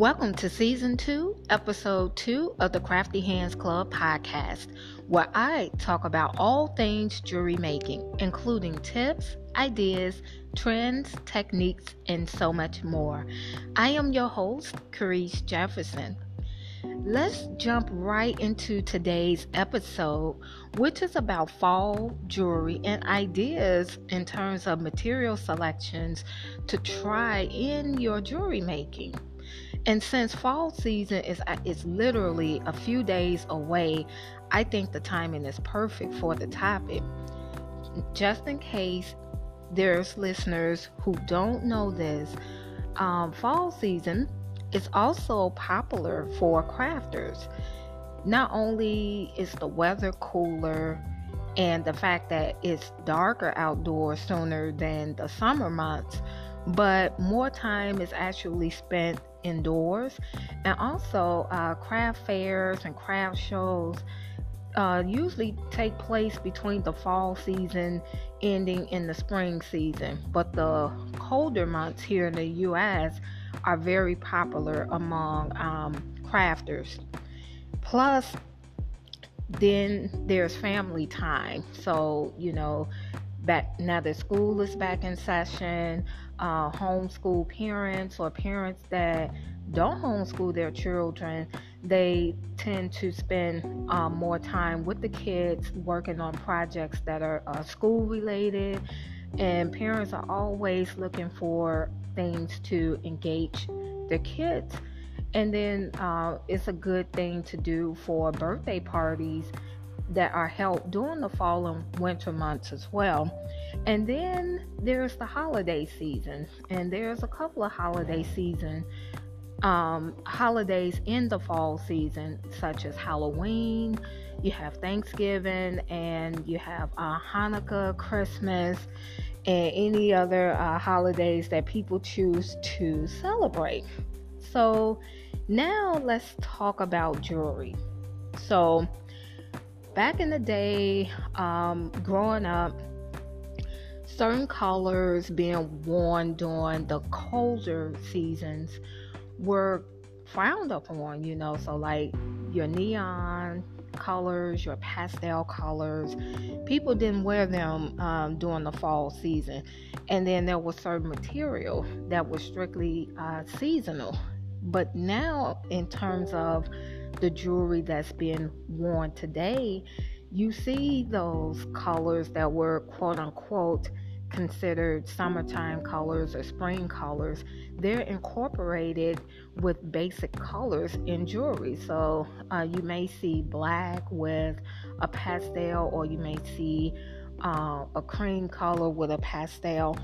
Welcome to Season 2, Episode 2 of the Crafty Hands Club podcast, where I talk about all things jewelry making, including tips, ideas, trends, techniques, and so much more. I am your host, Carice Jefferson. Let's jump right into today's episode, which is about fall jewelry and ideas in terms of material selections to try in your jewelry making. And since fall season is uh, is literally a few days away, I think the timing is perfect for the topic. Just in case there's listeners who don't know this, um, fall season is also popular for crafters. Not only is the weather cooler and the fact that it's darker outdoors sooner than the summer months, but more time is actually spent indoors. And also, uh, craft fairs and craft shows uh, usually take place between the fall season ending in the spring season. But the colder months here in the U.S. are very popular among um, crafters. Plus, then there's family time. So, you know, back now that school is back in session, uh, homeschool parents or parents that don't homeschool their children, they tend to spend um, more time with the kids working on projects that are uh, school related. And parents are always looking for things to engage their kids. And then uh, it's a good thing to do for birthday parties that are held during the fall and winter months as well. And then there's the holiday season, and there's a couple of holiday season um, holidays in the fall season, such as Halloween. You have Thanksgiving, and you have uh, Hanukkah, Christmas, and any other uh, holidays that people choose to celebrate. So now let's talk about jewelry. So back in the day, um, growing up, certain colors being worn during the colder seasons were frowned upon, you know. So, like your neon colors, your pastel colors, people didn't wear them um, during the fall season. And then there was certain material that was strictly uh, seasonal. But now, in terms of the jewelry that's being worn today, you see those colors that were quote unquote considered summertime colors or spring colors, they're incorporated with basic colors in jewelry. So uh, you may see black with a pastel, or you may see uh, a cream color with a pastel.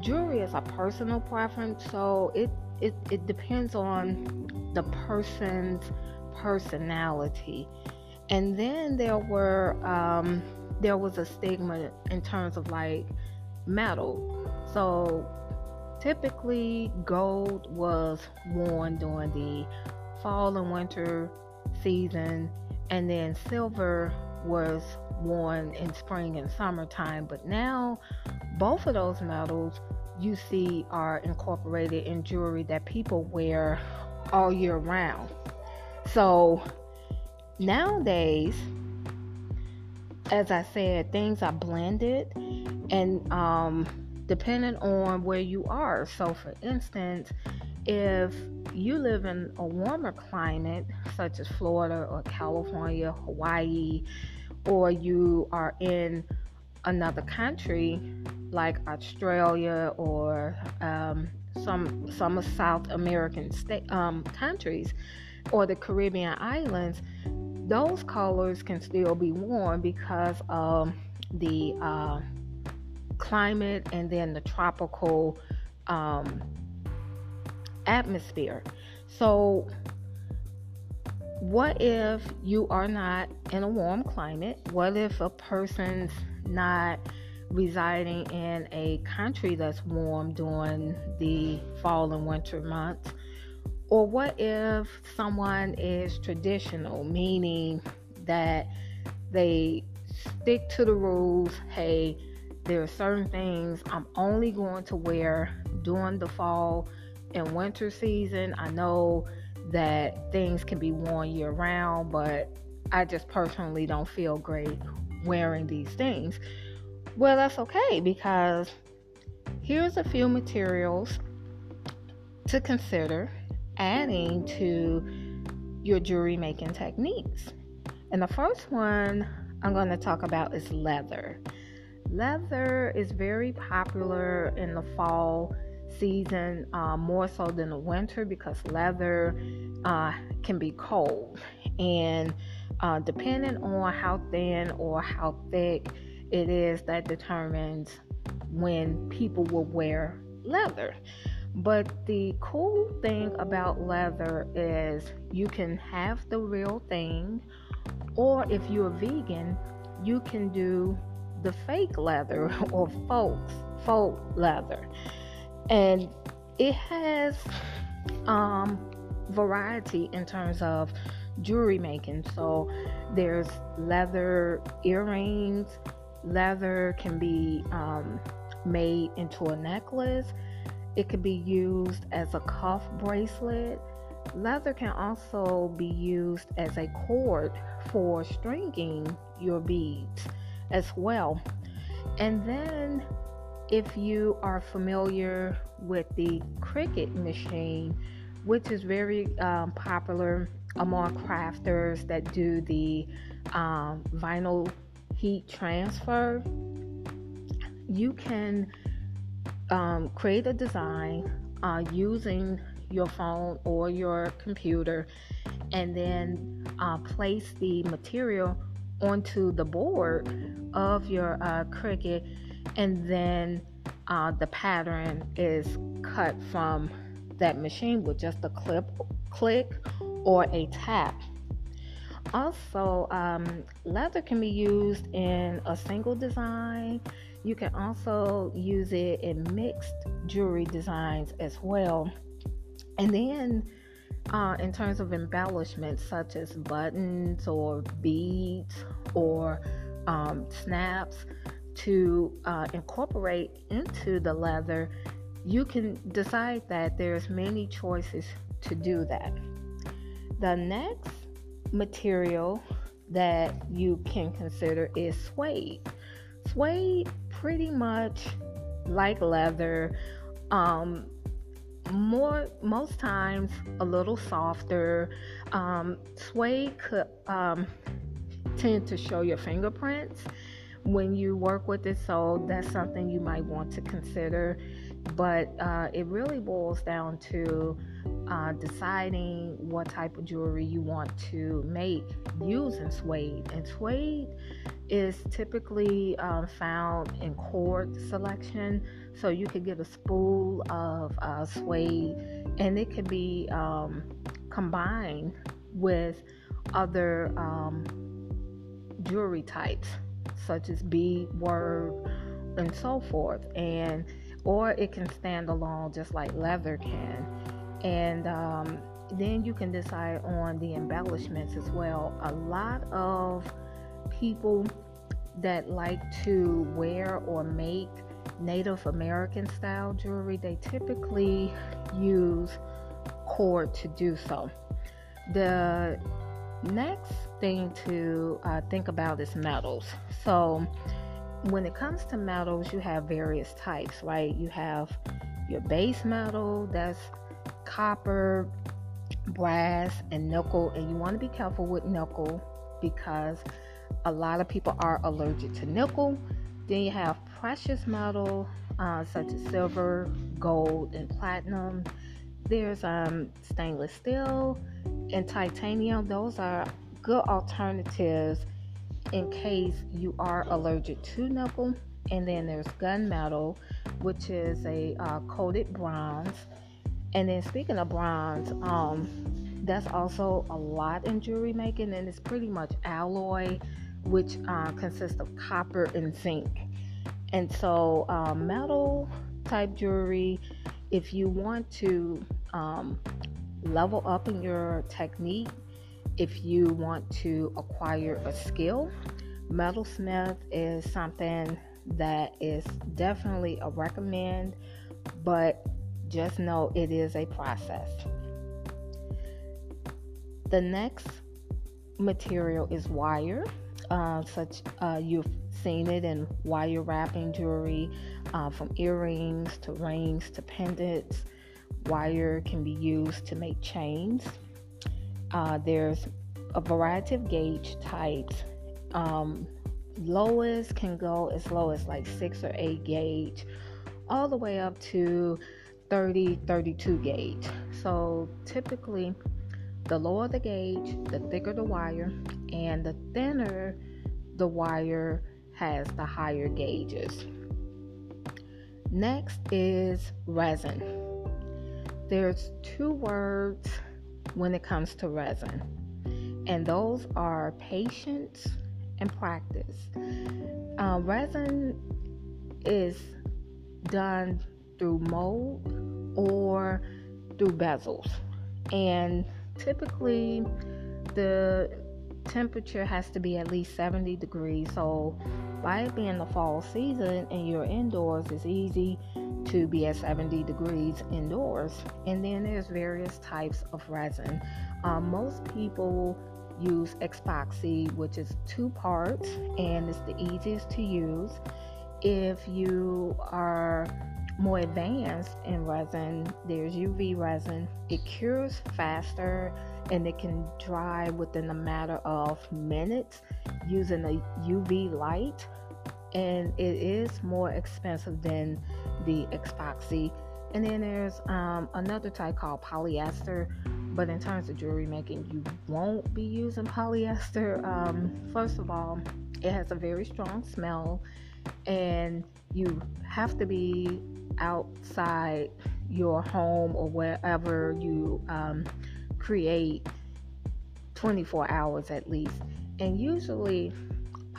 Jewelry is a personal preference, so it, it, it depends on the person's personality. And then there were um, there was a stigma in terms of like metal. So typically gold was worn during the fall and winter season and then silver was worn in spring and summertime but now both of those metals you see are incorporated in jewelry that people wear all year round so nowadays, as I said, things are blended and um, depending on where you are. So, for instance, if you live in a warmer climate, such as Florida or California, Hawaii, or you are in another country like Australia or um, some some South American state um, countries, or the Caribbean islands, those colors can still be worn because of the uh, climate and then the tropical um, atmosphere. So, what if you are not in a warm climate? What if a person's not residing in a country that's warm during the fall and winter months? Or what if someone is traditional, meaning that they stick to the rules? Hey, there are certain things I'm only going to wear during the fall and winter season. I know that things can be worn year round, but I just personally don't feel great wearing these things. Well, that's okay because here's a few materials to consider adding to your jewelry making techniques. And the first one I'm going to talk about is leather. Leather is very popular in the fall season, uh, more so than the winter, because leather uh, can be cold. And uh, depending on how thin or how thick it is, that determines when people will wear leather. But the cool thing about leather is you can have the real thing, or if you're vegan, you can do the fake leather or faux faux leather. And it has um, variety in terms of jewelry making. So there's leather earrings, leather can be um, made into a necklace, it can be used as a cuff bracelet. Leather can also be used as a cord for stringing your beads as well. And then, if you are familiar with the Cricut machine, which is very um, popular among crafters that do the um, vinyl heat transfer, you can um, create a design uh, using your phone or your computer and then uh, place the material onto the board of your uh, Cricut and then uh, the pattern is cut from that machine with just a clip click or a tap. Also um, leather can be used in a single design you can also use it in mixed jewelry designs as well. And then uh, in terms of embellishments such as buttons or beads or um, snaps to uh, incorporate into the leather you can decide that there's many choices to do that. The next material that you can consider is suede suede pretty much like leather um, more most times a little softer. Um, suede could um, tend to show your fingerprints when you work with it, so that's something you might want to consider. But uh, it really boils down to uh, deciding what type of jewelry you want to make using suede. And suede is typically um, found in cord selection. So you could get a spool of uh, suede and it could be um, combined with other um, jewelry types such as beadwork and so forth and or it can stand alone just like leather can and um, then you can decide on the embellishments as well a lot of people that like to wear or make Native American style jewelry, they typically use cord to do so. The next thing to uh, think about is metals. So, when it comes to metals, you have various types, right? You have your base metal that's copper, brass, and nickel, and you want to be careful with nickel because a lot of people are allergic to nickel. Then you have precious metal uh, such as silver, gold, and platinum. There's um, stainless steel and titanium. Those are good alternatives in case you are allergic to nickel. And then there's gunmetal, which is a uh, coated bronze. And then speaking of bronze, um, that's also a lot in jewelry making, and it's pretty much alloy, which uh, consists of copper and zinc. And so, um, metal type jewelry, if you want to um, level up in your technique, if you want to acquire a skill, metalsmith is something that is definitely a recommend, but just know it is a process. The next material is wire, uh, such uh, you've seen it in wire wrapping jewelry, uh, from earrings to rings to pendants. Wire can be used to make chains. Uh, there's a variety of gauge types. Um, lowest can go as low as like six or eight gauge, all the way up to 30, 32 gauge. So typically, the lower the gauge, the thicker the wire, and the thinner the wire has the higher gauges. Next is resin. There's two words when it comes to resin, and those are patience and practice. Uh, resin is done through mold or through bezels, and typically the temperature has to be at least 70 degrees. So, by it being the fall season and you're indoors, it's easy to be at 70 degrees indoors. And then there's various types of resin. Um, most people use epoxy, which is two parts and it's the easiest to use. If you are more advanced in resin, there's UV resin. It cures faster and it can dry within a matter of minutes using a UV light. And it is more expensive than the epoxy. And then there's um, another type called polyester. But in terms of jewelry making, you won't be using polyester. Um, first of all, it has a very strong smell, and you have to be outside your home or wherever you um, create 24 hours at least. And usually,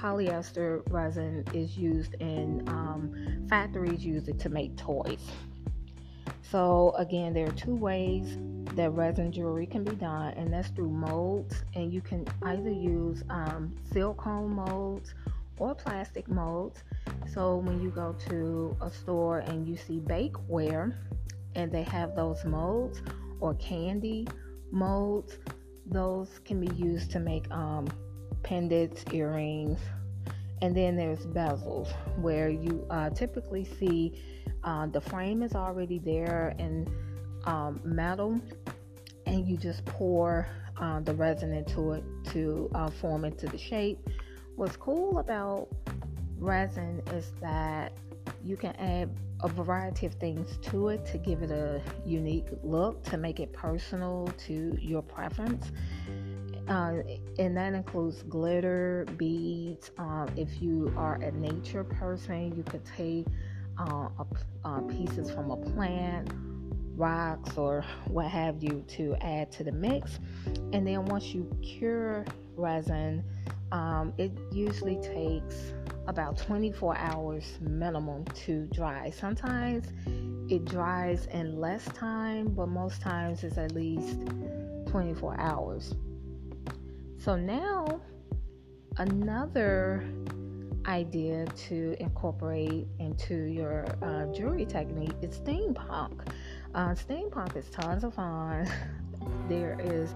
polyester resin is used in um, factories use it to make toys. So again, there are two ways that resin jewelry can be done, and that's through molds. And you can either use um, silicone molds or plastic molds. So when you go to a store and you see bakeware, and they have those molds or candy molds, those can be used to make um, pendants, earrings, and then there's bezels where you uh, typically see uh, the frame is already there in um, metal, and you just pour uh, the resin into it to uh, form into the shape. What's cool about resin is that you can add a variety of things to it to give it a unique look, to make it personal to your preference. Uh, and that includes glitter, beads. Um, if you are a nature person, you could take uh, a, uh, pieces from a plant, rocks, or what have you to add to the mix. And then once you cure resin, um, it usually takes about 24 hours minimum to dry. Sometimes it dries in less time, but most times it's at least 24 hours. So now another idea to incorporate into your uh, jewelry technique is steampunk. Uh, steampunk is tons of fun. there is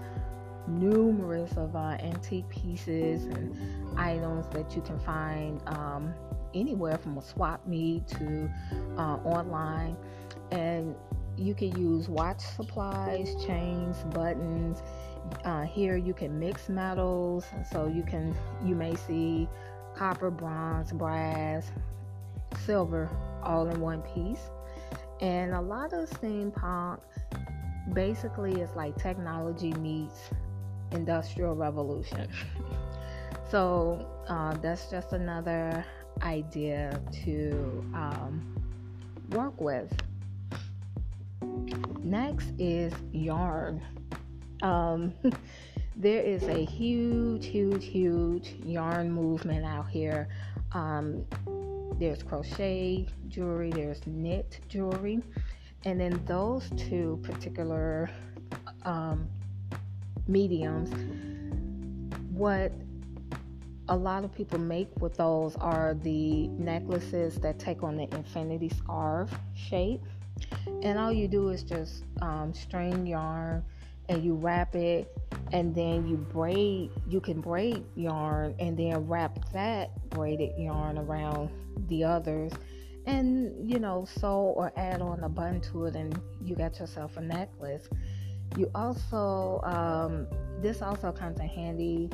numerous of uh, antique pieces and items that you can find um, anywhere from a swap meet to uh, online and you can use watch supplies chains buttons uh, here you can mix metals so you can you may see copper bronze brass silver all in one piece and a lot of steampunk basically is like technology meets industrial revolution. so uh, that's just another idea to um, work with. Next is yarn. Um, there is a huge, huge, huge yarn movement out here. Um, there's crochet jewelry, there's knit jewelry, and then those two particular um, mediums. What a lot of people make with those are the necklaces that take on the infinity scarf shape. And all you do is just um, string yarn and you wrap it and then you braid you can braid yarn and then wrap that braided yarn around the others. And you know sew or add on a button to it and you got yourself a necklace. You also um, this also comes in handy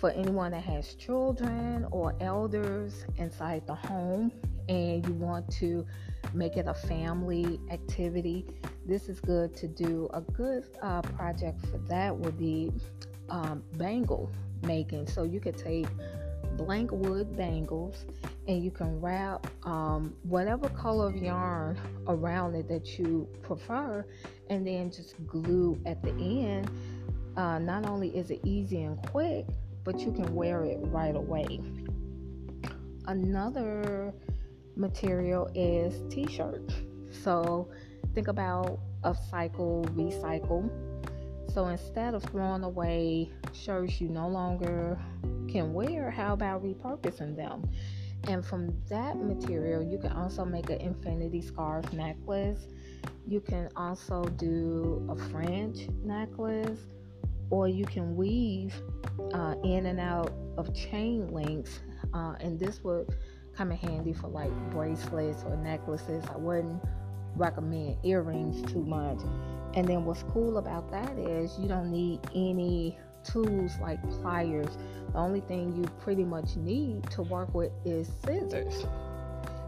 for anyone that has children or elders inside the home and you want to make it a family activity this is good to do. A good uh, project for that would be um, bangle making. So you could take blank wood bangles and you can wrap um, whatever color of yarn around it that you prefer and then just glue at the end. Uh, not only is it easy and quick but you can wear it right away. Another material is t-shirt. So think about upcycle recycle so instead of throwing away shirts you no longer can wear, how about repurposing them? And from that material, you can also make an infinity scarf necklace. You can also do a French necklace, or you can weave uh, in and out of chain links. Uh, and this would come in handy for like bracelets or necklaces. I wouldn't recommend earrings too much and then what's cool about that is you don't need any tools like pliers. The only thing you pretty much need to work with is scissors.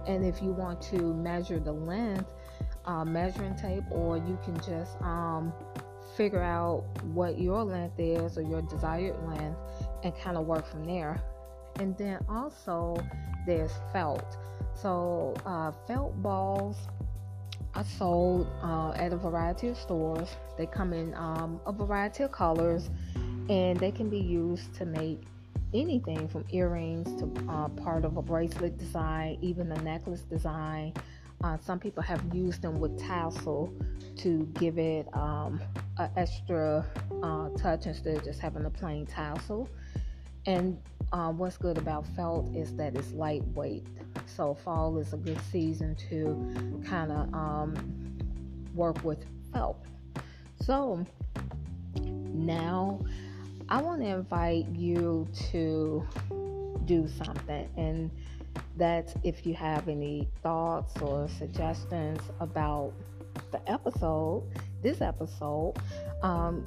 And if you want to measure the length, uh, measuring tape, or you can just um, figure out what your length is or your desired length and kind of work from there. And then also there's felt. So uh, felt balls are sold uh, at a variety of stores. They come in um, a variety of colors and they can be used to make anything from earrings to uh, part of a bracelet design, even a necklace design. Uh, some people have used them with tassel to give it um, an extra uh, touch instead of just having a plain tassel. And uh, what's good about felt is that it's lightweight. So fall is a good season to kind of um, work with felt. So now I want to invite you to do something, and that's if you have any thoughts or suggestions about the episode, this episode, um,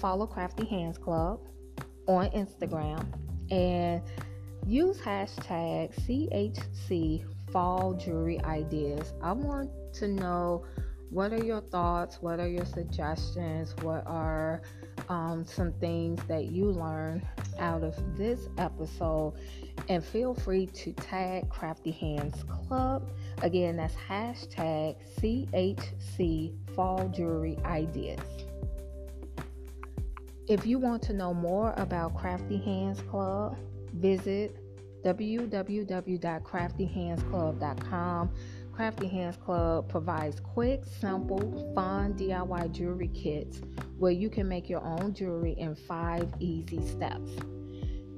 follow Crafty Hands Club on Instagram and use hashtag CHC Fall Jewelry Ideas. I want to know what are your thoughts, what are your suggestions, what are um, some things that you learned out of this episode, and feel free to tag Crafty Hands Club. Again, that's hashtag CHC Fall Jewelry Ideas. If you want to know more about Crafty Hands Club, visit www.craftyhandsclub.com. Crafty Hands Club provides quick, simple, fun DIY jewelry kits where you can make your own jewelry in five easy steps.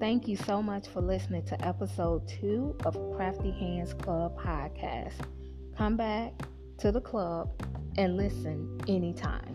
Thank you so much for listening to episode two of Crafty Hands Club podcast. Come back to the club and listen anytime.